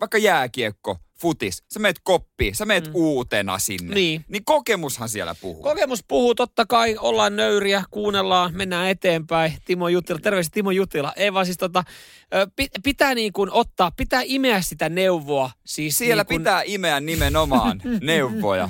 vaikka jääkiekko, futis. Sä meet koppiin, sä meet mm. uutena sinne. Niin. Niin kokemushan siellä puhuu. Kokemus puhuu, totta kai, ollaan nöyriä, kuunnellaan, mennään eteenpäin. Timo Jutila, terveistä Timo Jutila. Ei vaan siis tota, pitää niin kuin ottaa, pitää imeä sitä neuvoa. Siis siellä niin kuin, pitää imeä nimenomaan neuvoja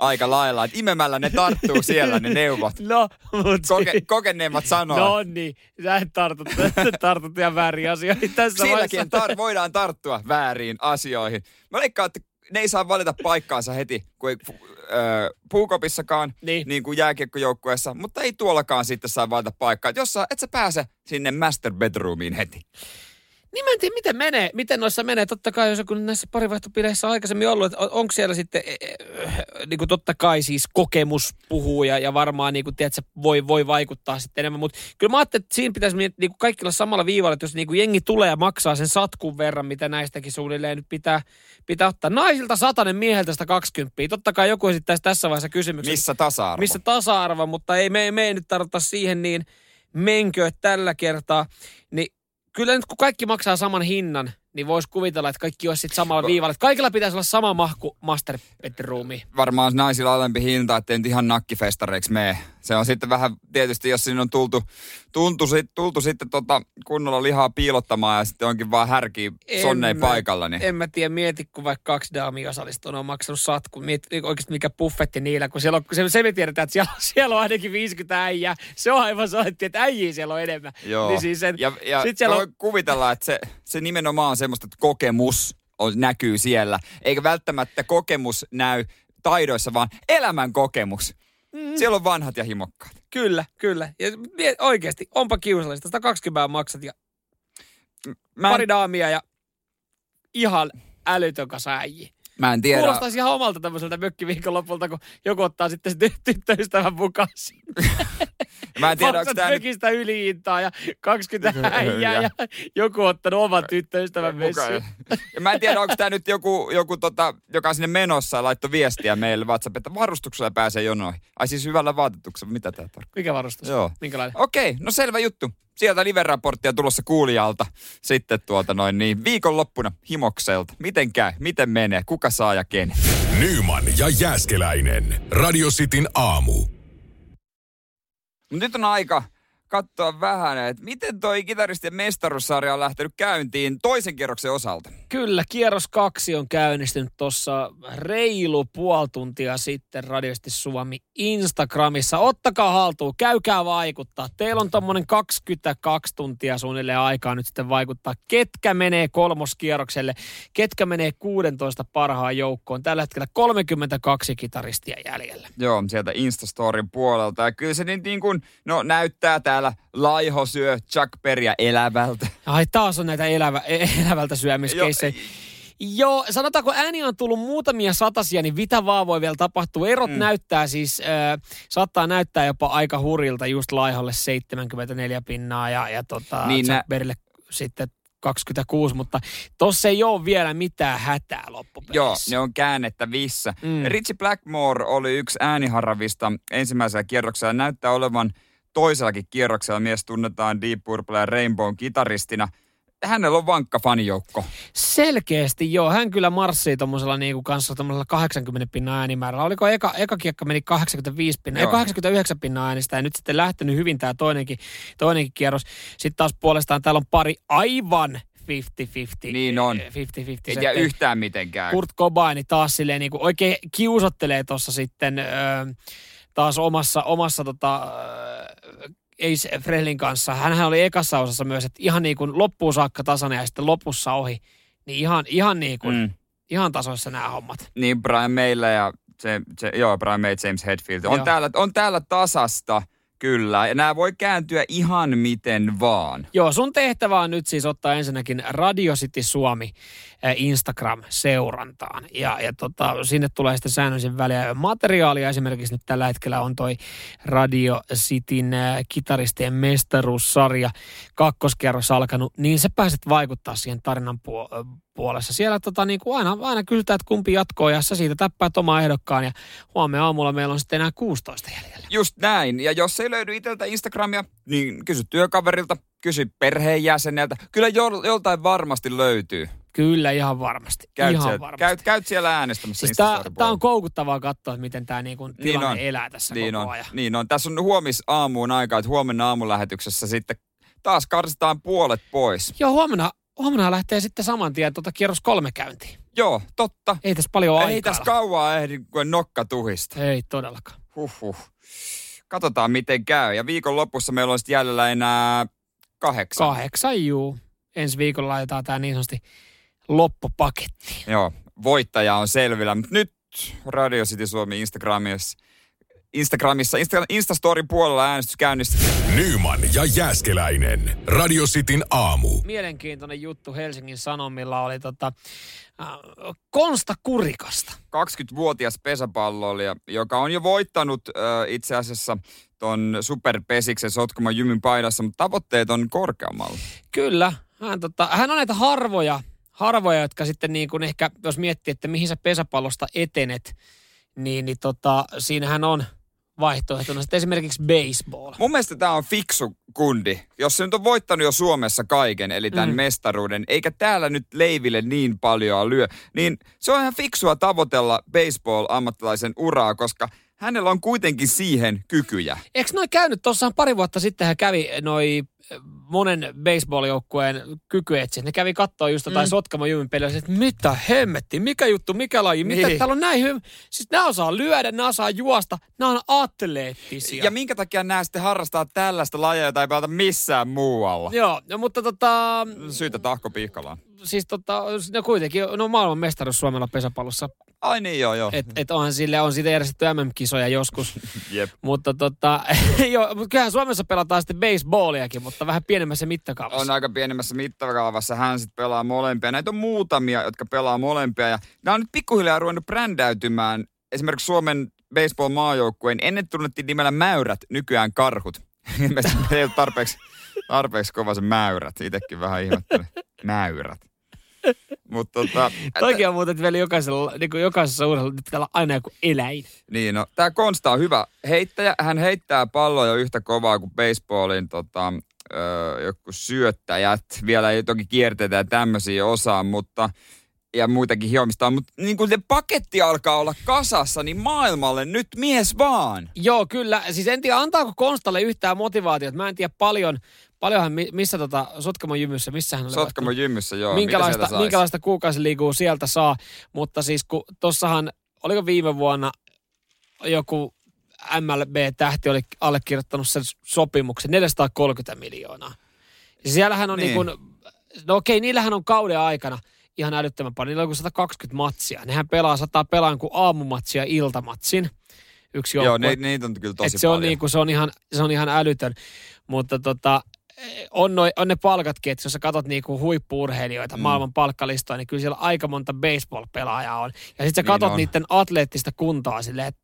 aika lailla. Että imemällä ne tarttuu siellä ne neuvot. No, mutta Koke, kokeneemmat sanoo. No niin, sä et tartut, tartut ihan väärin asioihin tässä vaiheessa. tar- voidaan tarttua väärin asioihin. Mä leikkaan, että ne ei saa valita paikkaansa heti, kun ei ö, puukopissakaan, Niin. niin kuin jääkiekkojoukkueessa, mutta ei tuollakaan sitten saa valita paikkaa. Et jos sä, et sä pääse sinne master bedroomiin heti. Niin mä en tiedä, miten menee, miten noissa menee. Totta kai, jos joku näissä parivaihtopileissä on aikaisemmin ollut, että on- onko siellä sitten, e, e, niin kuin totta kai siis kokemus puhuu ja, ja varmaan niin kuin, tiedätkö, voi, voi vaikuttaa sitten enemmän. Mutta kyllä mä ajattelin, että siinä pitäisi miet- niin kuin kaikki olla samalla viivalla, että jos niin kuin jengi tulee ja maksaa sen satkun verran, mitä näistäkin suunnilleen nyt pitää, pitää ottaa. Naisilta satanen, mieheltä 120. Totta kai joku esittäisi tässä vaiheessa kysymyksen. Missä tasa-arvo? Missä tasa-arvo, mutta ei me, me ei nyt tarvita siihen niin menkö tällä kertaa. Niin kyllä nyt kun kaikki maksaa saman hinnan, niin voisi kuvitella, että kaikki olisi sitten samalla viivalla. Että kaikilla pitäisi olla sama mahku master bedroomiin. varmaan naisilla alempi hinta, ettei nyt ihan nakkifestareiksi mene. Se on sitten vähän, tietysti jos sinne on tultu, tuntu, sit, tultu sitten tota kunnolla lihaa piilottamaan ja sitten onkin vaan härki sonnei mä- paikalla, niin En mä tiedä, mieti, kun vaikka kaksi daamia osallistuu, ne on maksanut satkun. Mieti oikeasti mikä buffetti niillä, kun siellä on, se, se me tiedetään, että siellä, siellä on ainakin 50 äijää. Se on aivan soitti, että äijiä siellä on enemmän. Joo. Niin siis sen, ja, ja sit siellä voi on, kuvitella, että se, se nimenomaan on semmoista, että kokemus on, näkyy siellä. Eikä välttämättä kokemus näy taidoissa, vaan elämän kokemus. Mm. Siellä on vanhat ja himokkaat. Kyllä, kyllä. Ja oikeasti, onpa kiusallista. 120 maksat ja Mä en, pari daamia ja ihan älytön kasa äijiä. Mä en tiedä. Kuulostaisi ihan omalta tämmöiseltä mökkiviikonlopulta, kun joku ottaa sitten se ty- tyttöystävän mukaan. Mä en tiedä, onko tämä nyt mökistä yliintaa ja 20 Ja. äijää ja joku ottanut oman tyttöystävän messuun. Ja mä en tiedä, onko tämä nyt joku, joku tota, joka on sinne menossa ja laittoi viestiä meille WhatsApp, että varustuksella pääsee jonoihin. Ai siis hyvällä vaatetuksella, mitä tämä tarkoittaa? Mikä varustus? Joo. Minkälainen? Okei, no selvä juttu. Sieltä live-raporttia tulossa kuulijalta. Sitten tuota noin niin, viikonloppuna Himokselta. Miten käy? Miten menee? Kuka saa ja ken? Nyman ja Jääskeläinen. Radio Cityn aamu. Nyt on aika katsoa vähän, että miten toi kitaristien mestaruussarja on lähtenyt käyntiin toisen kierroksen osalta. Kyllä, kierros kaksi on käynnistynyt tuossa reilu puoli tuntia sitten Radiosti Suomi Instagramissa. Ottakaa haltuun, käykää vaikuttaa. Teillä on tommonen 22 tuntia suunnilleen aikaa nyt sitten vaikuttaa, ketkä menee kolmoskierrokselle, ketkä menee 16 parhaan joukkoon. Tällä hetkellä 32 kitaristia jäljellä. Joo, sieltä Instastorin puolelta. Ja kyllä se niin, niin kuin, no näyttää täällä laiho syö Chuck Berryä elävältä. Ai taas on näitä elävä, elävältä syömiskeissejä. Joo, sanotaanko ääni on tullut muutamia satasia, niin mitä vaan voi vielä tapahtua. Erot mm. näyttää siis, äh, saattaa näyttää jopa aika hurilta just Laiholle 74 pinnaa ja, ja tota, Niin nä- Jack Berrylle sitten 26, mutta tossa ei ole vielä mitään hätää Joo, loppupeleissä. ne on käännettävissä. Mm. Richie Blackmore oli yksi ääniharravista ensimmäisellä kierroksella. Näyttää olevan toisellakin kierroksella. Mies tunnetaan Deep Purple ja Rainbow kitaristina. Hänellä on vankka fanijoukko. Selkeästi joo. Hän kyllä marssii tuommoisella niinku kanssa tuommoisella 80 pinnan äänimäärällä. Oliko eka, eka kiekka meni 85 pinnan, ei Joo. 89 pinnan äänistä ja nyt sitten lähtenyt hyvin tämä toinenkin, toinenkin kierros. Sitten taas puolestaan täällä on pari aivan 50-50. Niin on. 50-50 Ei settejä. yhtään mitenkään. Kurt Cobain taas silleen niin kuin oikein kiusottelee tuossa sitten ö, taas omassa, omassa tota, ei Frehlin kanssa. Hänhän oli ekassa osassa myös, että ihan niin kuin loppuun saakka tasainen ja sitten lopussa ohi. Niin ihan, ihan niin kuin, mm. Ihan tasoissa nämä hommat. Niin Brian Meillä ja se, se, joo, Brian May, James Hetfield. On Joo. täällä, on täällä tasasta, kyllä. Ja nämä voi kääntyä ihan miten vaan. Joo, sun tehtävä on nyt siis ottaa ensinnäkin Radio City Suomi Instagram-seurantaan. Ja, ja tota, sinne tulee sitten säännöllisen väliä materiaalia. Esimerkiksi nyt tällä hetkellä on toi Radio Cityn kitaristien mestaruussarja kakkoskierros alkanut. Niin sä pääset vaikuttaa siihen tarinan puo- puolessa. Siellä tota, niin kuin aina, aina kysytään, että kumpi jatkoo ja sä siitä täppäät omaa ehdokkaan. Ja huomenna aamulla meillä on sitten enää 16 jäljellä. Just näin. Ja jos ei löydy itseltä Instagramia, niin kysy työkaverilta, kysy perheenjäseneltä. Kyllä jol, joltain varmasti löytyy. Kyllä, ihan varmasti. Käyt, ihan siellä, varmasti. käyt, käyt siellä äänestämässä Siis tää on koukuttavaa katsoa, että miten tämä niinku tilanne on. elää tässä niin koko on, ajan. niin on. Tässä on huomis aamuun aikaa, että huomenna aamulähetyksessä sitten taas karsitaan puolet pois. Joo, huomenna, huomenna lähtee sitten saman tien tuota kierros kolme käyntiin. Joo, totta. Ei tässä paljon aikaa. Ei tässä kauaa ehdi, kun nokka tuhista. Ei todellakaan. Huhhuh. Katsotaan, miten käy. Ja viikon lopussa meillä on sitten jäljellä enää kahdeksan. Kahdeksan juu. Ensi viikolla laitetaan tämä niin sanotusti loppupaketti. Joo, voittaja on selvillä. Mutta nyt Radio City Suomi Instagramissa Instagramissa, Insta, Instastorin puolella äänestys käynnissä. Nyman ja Jääskeläinen. Radio Cityn aamu. Mielenkiintoinen juttu Helsingin Sanomilla oli tota, äh, Konsta Kurikasta. 20-vuotias pesäpalloilija, joka on jo voittanut äh, itse asiassa ton superpesiksen Sotkaman jymyn paidassa, mutta tavoitteet on korkeammalla. Kyllä, hän, tota, hän on näitä harvoja, harvoja, jotka sitten niin kuin ehkä, jos miettii, että mihin sä pesäpallosta etenet, niin, niin tota, siinähän on vaihtoehtona sitten esimerkiksi baseball. Mun mielestä tämä on fiksu kundi. Jos se nyt on voittanut jo Suomessa kaiken, eli tämän mm. mestaruuden, eikä täällä nyt leiville niin paljon lyö, niin se on ihan fiksua tavoitella baseball-ammattilaisen uraa, koska hänellä on kuitenkin siihen kykyjä. Eikö noin käynyt, tuossahan pari vuotta sitten hän kävi noi monen baseball-joukkueen kykyetsi. Ne kävi katsoa just jotain mm. Sotkamo peliä, että mitä hemmetti, mikä juttu, mikä laji, mitä Niin. täällä on näin hyvä. Siis nämä osaa lyödä, nämä osaa juosta, nämä on atleettisia. Ja minkä takia nämä sitten harrastaa tällaista lajia, jota ei pelata missään muualla? Joo, no, mutta tota, Syytä Tahko Pihkalaan. siis tota, no kuitenkin, no maailman mestaruus Suomella pesäpallossa. Ai niin, joo, joo. Et, et onhan sille, on siitä järjestetty MM-kisoja joskus. Jep. mutta tota, joo, mutta kyllähän Suomessa pelataan sitten baseballiakin, mutta vähän pienemmässä mittakaavassa. on aika pienemmässä mittakaavassa. Hän sitten pelaa molempia. Näitä on muutamia, jotka pelaa molempia. Ja nämä on nyt pikkuhiljaa ruvennut brändäytymään. Esimerkiksi Suomen baseball-maajoukkueen ennen tunnettiin nimellä mäyrät, nykyään karhut. Ilmeisesti ei ole tarpeeksi, tarpeeksi kova se mäyrät. Itekin vähän ihmettelen. Mäyrät. Mutta tota, Toikin on muuten, että vielä jokaisella, niin kuin jokaisessa urheilussa pitää olla aina joku eläin. Niin, no, tämä Konsta on hyvä heittäjä. Hän heittää palloa jo yhtä kovaa kuin baseballin tota, ö, joku syöttäjät. Vielä ei toki kierteitä ja tämmöisiä osaa, mutta ja muitakin hiomista, mutta niin kun se paketti alkaa olla kasassa, niin maailmalle nyt mies vaan. Joo, kyllä. Siis en tiedä, antaako Konstalle yhtään motivaatiota. Mä en tiedä paljon, paljonhan, mi- missä tota Sotkamon jymyssä, missä hän oli Sotkamo jymyssä, joo. minkälaista, minkälaista kuukausiliikua sieltä saa. Mutta siis kun tossahan, oliko viime vuonna joku MLB-tähti oli allekirjoittanut sen sopimuksen 430 miljoonaa. Ja siellähän on niin. Niin. kuin, no okei, niillähän on kauden aikana ihan älyttömän paljon. Niillä on kuin 120 matsia. Nehän pelaa, sataa pelaa kuin aamumatsia iltamatsin. Yksi Joo, ne, niitä on kyllä tosi Et se on, paljon. niinku, se, on ihan, se on ihan älytön. Mutta tota, on, noi, on ne palkatkin, että jos sä katsot niinku huippuurheilijoita, mm. maailman palkkalistoja, niin kyllä siellä aika monta baseball-pelaajaa on. Ja sitten sä Niin katsot on. niiden atleettista kuntoa silleen, että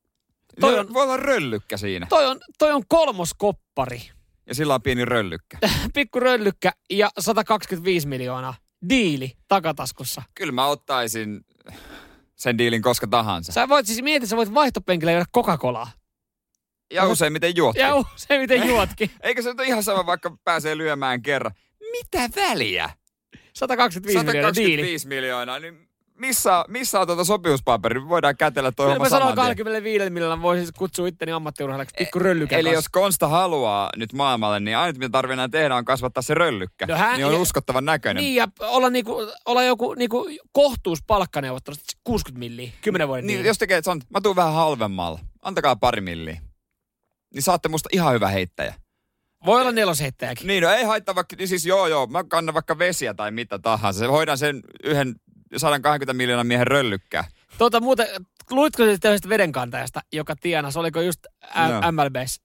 toi Toi on- Voi olla röllykkä siinä. toi on, toi on kolmoskoppari, Ja sillä on pieni röllykkä. pikku röllykkä ja 125 miljoonaa. Diili takataskussa. Kyllä mä ottaisin sen diilin koska tahansa. Sä voit siis miettiä, sä voit vaihtopenkillä juoda Coca-Colaa. Ja useimmiten juotkin. Ja se miten juotkin. Eikö se nyt ole ihan sama, vaikka pääsee lyömään kerran? Mitä väliä? 125 miljoonaa diili. 125 miljoonaa, niin missä, missä on tuota sopimuspaperi? Voidaan kätellä toi Kyllä homma mä sanon saman tien. 25 miljoonaa voisin kutsua itteni ammattiurheilijaksi pikku röllykä Eli kanssa. jos Konsta haluaa nyt maailmalle, niin ainut mitä tarvii enää tehdä on kasvattaa se röllykkä. No hän- niin on ja- uskottavan näköinen. Niin, ja olla, niinku, olla joku niinku kohtuuspalkkaneuvottelusta 60 milliä, 10 vuoden niin, niin, jos tekee, että mä tuun vähän halvemmalla. Antakaa pari milliä. Niin saatte musta ihan hyvä heittäjä. Voi olla nelosheittäjäkin. Niin, no ei haittaa vaikka, niin siis joo joo, mä kannan vaikka vesiä tai mitä tahansa. Se hoidan sen yhden 120 miljoonan miehen röllykkää. Tuota muuten, luitko sitten yhdestä vedenkantajasta, joka tienasi, oliko just. Ä- MLBs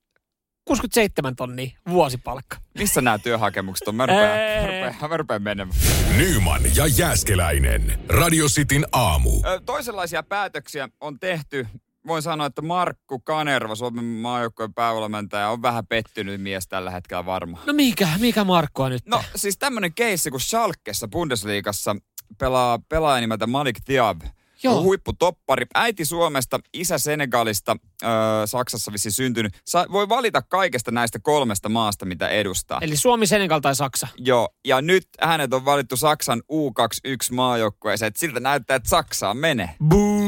67 tonnia vuosipalkka. Missä nämä työhakemukset on? Mä rupean, mä rupean, mä rupean menemään. Nyman ja Jääskeläinen. Radio Cityn aamu. Ö, toisenlaisia päätöksiä on tehty. Voin sanoa, että Markku Kanerva, Suomen maajoukkojen päävalmentaja, on vähän pettynyt mies tällä hetkellä varmaan. No mikä, mikä Markkoa nyt? No siis tämmönen keissi, kun Schalkessa Bundesliigassa pelaa pelaaja nimeltä Malik Diab. Joo. On huipputoppari. Äiti Suomesta, isä Senegalista, öö, Saksassa vissi syntynyt. Sa- voi valita kaikesta näistä kolmesta maasta, mitä edustaa. Eli Suomi, Senegal tai Saksa. Joo, ja nyt hänet on valittu Saksan U21 maajoukkueeseen. Siltä näyttää, että Saksaan menee. Buu!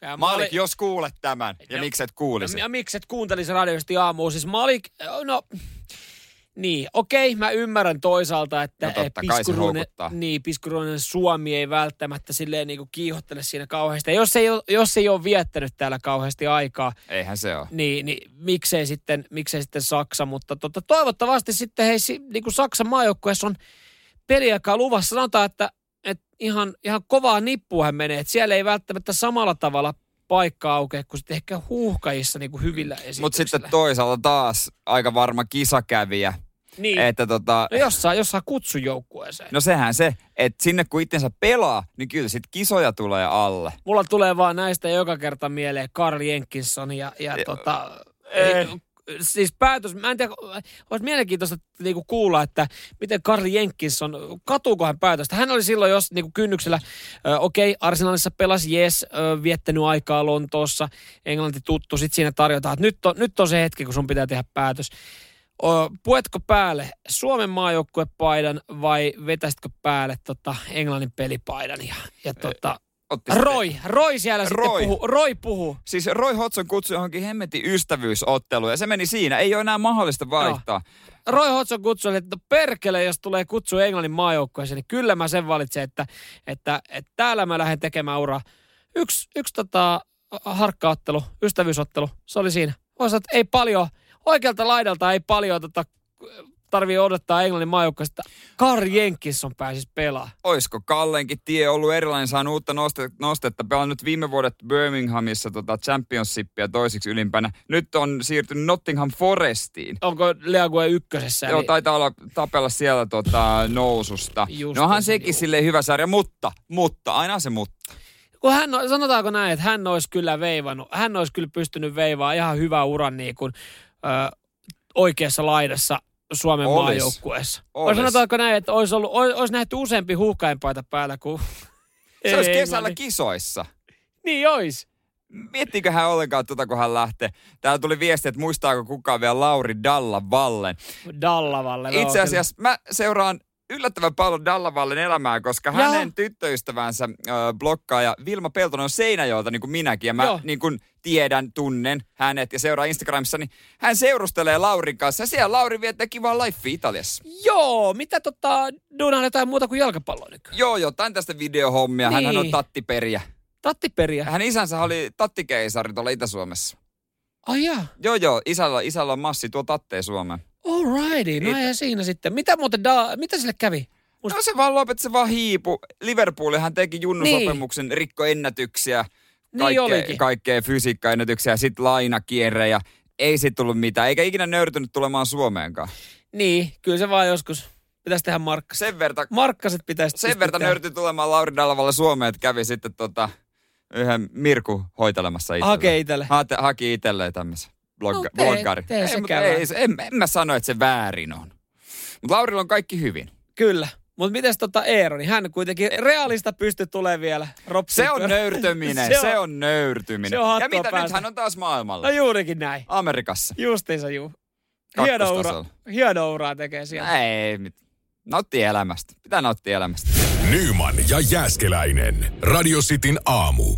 Ja Malik, jos kuulet tämän, ja No- miksi et kuulisi? Ja miksi et kuuntelisi radiosti aamuun? Siis Malik, no niin, okei, mä ymmärrän toisaalta, että No totta piskuruinen, niin, piskuruinen Suomi ei välttämättä silleen niin kuin kiihottele siinä kauheasti. Ja jos ei, ole, jos ei ole viettänyt täällä kauheasti aikaa, Eihän se ole. niin, niin miksei, sitten, miksei sitten Saksa. Mutta tota, toivottavasti sitten hei, niin kuin Saksan maajoukkueessa on peliaikaa luvassa. Sanotaan, että, että ihan, ihan kovaa nippua hän menee. Että siellä ei välttämättä samalla tavalla paikka aukeaa, kun sitten ehkä huuhkajissa niin kuin hyvillä Mutta esityksillä. sitten toisaalta taas aika varma kisakävijä. niin. Että tota, No jossain, jossain kutsujoukkueeseen. no sehän se, että sinne kun itsensä pelaa, niin kyllä sit kisoja tulee alle. Mulla tulee vaan näistä joka kerta mieleen Carl Jenkinson ja, ja Ei, tota... ei. Siis päätös, mä en tiedä, olisi mielenkiintoista niinku kuulla, että miten Carl Jenkinson, katuuko hän päätöstä. Hän oli silloin jos niinku kynnyksellä, ö, okei, okay, Arsenalissa pelasi, jes, ö, viettänyt aikaa Lontoossa, Englanti tuttu, sitten siinä tarjotaan, että nyt on, nyt on se hetki, kun sun pitää tehdä päätös. O, puetko päälle Suomen maajoukkuepaidan vai vetäisitkö päälle tota Englannin pelipaidan? Ja, ja tota, Otti sitten- Roy, Roy siellä Roy. sitten puhuu. Roy puhuu. Siis Roy Hodgson kutsui johonkin hemmetin ystävyysotteluun ja se meni siinä. Ei ole enää mahdollista vaihtaa. Roy Hodgson kutsui, että no perkele, jos tulee kutsu Englannin maajoukkueeseen, niin kyllä mä sen valitsen, että, että, että täällä mä lähden tekemään uraa. Yksi, yksi tota, harkkaottelu, ystävyysottelu, se oli siinä. Voisi sanoa, että ei paljon, oikealta laidalta ei paljon tota, tarvii odottaa Englannin maajoukkueesta. Kar Jenkisson pääsisi pelaamaan. Oisko Kallenkin tie ollut erilainen, saanut uutta nostetta, nostetta. pelannut viime vuodet Birminghamissa tota championshipia toisiksi ylimpänä. Nyt on siirtynyt Nottingham Forestiin. Onko League ykkösessä? Joo, niin- taitaa olla tapella siellä tota, noususta. Just no onhan se, sekin juu. silleen hyvä sarja, mutta, mutta, aina se mutta. kun hän, sanotaanko näin, että hän olisi kyllä veivannut, hän olisi kyllä pystynyt veivaamaan ihan hyvä uran niin kuin, ö, oikeassa laidassa Suomen Olis. maajoukkueessa. Olis. Sanotaanko näin, että olisi, ollut, olisi, nähty useampi huuhkainpaita päällä kuin... Se olisi kesällä kisoissa. Niin olisi. Miettikö hän ollenkaan tuota, kun hän lähtee? Täällä tuli viesti, että muistaako kukaan vielä Lauri Dallavallen. Dallavalle. joo, Itse kyllä. asiassa mä seuraan yllättävän paljon Dallavallen elämää, koska Jaa. hänen tyttöystävänsä äh, blokkaaja Vilma Peltonen on Seinäjoelta niin kuin minäkin. Ja mä Joo. niin kuin tiedän, tunnen hänet ja seuraan Instagramissa, niin hän seurustelee Laurin kanssa. Ja siellä Lauri viettää kivaa life Italiassa. Joo, mitä tota, duunaan jotain muuta kuin jalkapalloa nykyään? Joo, jotain tästä videohommia. Hän Niin. on tattiperiä. Tattiperiä. Hän isänsä oli tattikeisari tuolla Itä-Suomessa. Ai jaa. Joo, joo, isällä, isällä on massi tuo tatteja Suomeen. Alrighty, no It- ja siinä sitten. Mitä muuten, da, mitä sille kävi? Musta- No se vaan lopetti, se vaan hiipu. Liverpoolihan teki junnusopimuksen, niin. rikko ennätyksiä, Niin kaikkea, olikin. kaikkea fysiikkaennätyksiä, sit lainakierre ja ei sit tullut mitään, eikä ikinä nöyrtynyt tulemaan Suomeenkaan. Niin, kyllä se vaan joskus. Pitäisi tehdä markkaset. Sen verta, Markkaset pitäisi sen verta nöyrtyi tulemaan Lauri Dalvalla Suomeen, että kävi sitten tota, yhden Mirku hoitelemassa itselleen. Hakee itselle. Hate, haki itselleen tämmöisen blogga, No tee- bloggari. tee ei, se mutta ei, se- en, en mä sano, että se väärin on. Mutta Laurilla on kaikki hyvin. Kyllä. Mutta mites tota Eero, niin hän kuitenkin realista pystyy tulemaan vielä. Ropsiin Se on nöyrtyminen, Se se on- on, on nöyrtyminen. se on ja mitä päästä. nyt hän on taas maailmalla? No juurikin näin. Amerikassa. Justiinsa juu. Hieno ura, hieno uraa tekee siellä. Ei, mit. Nautti elämästä. Pitää nauttia elämästä. Nyman ja Jääskeläinen. Radio Cityn aamu.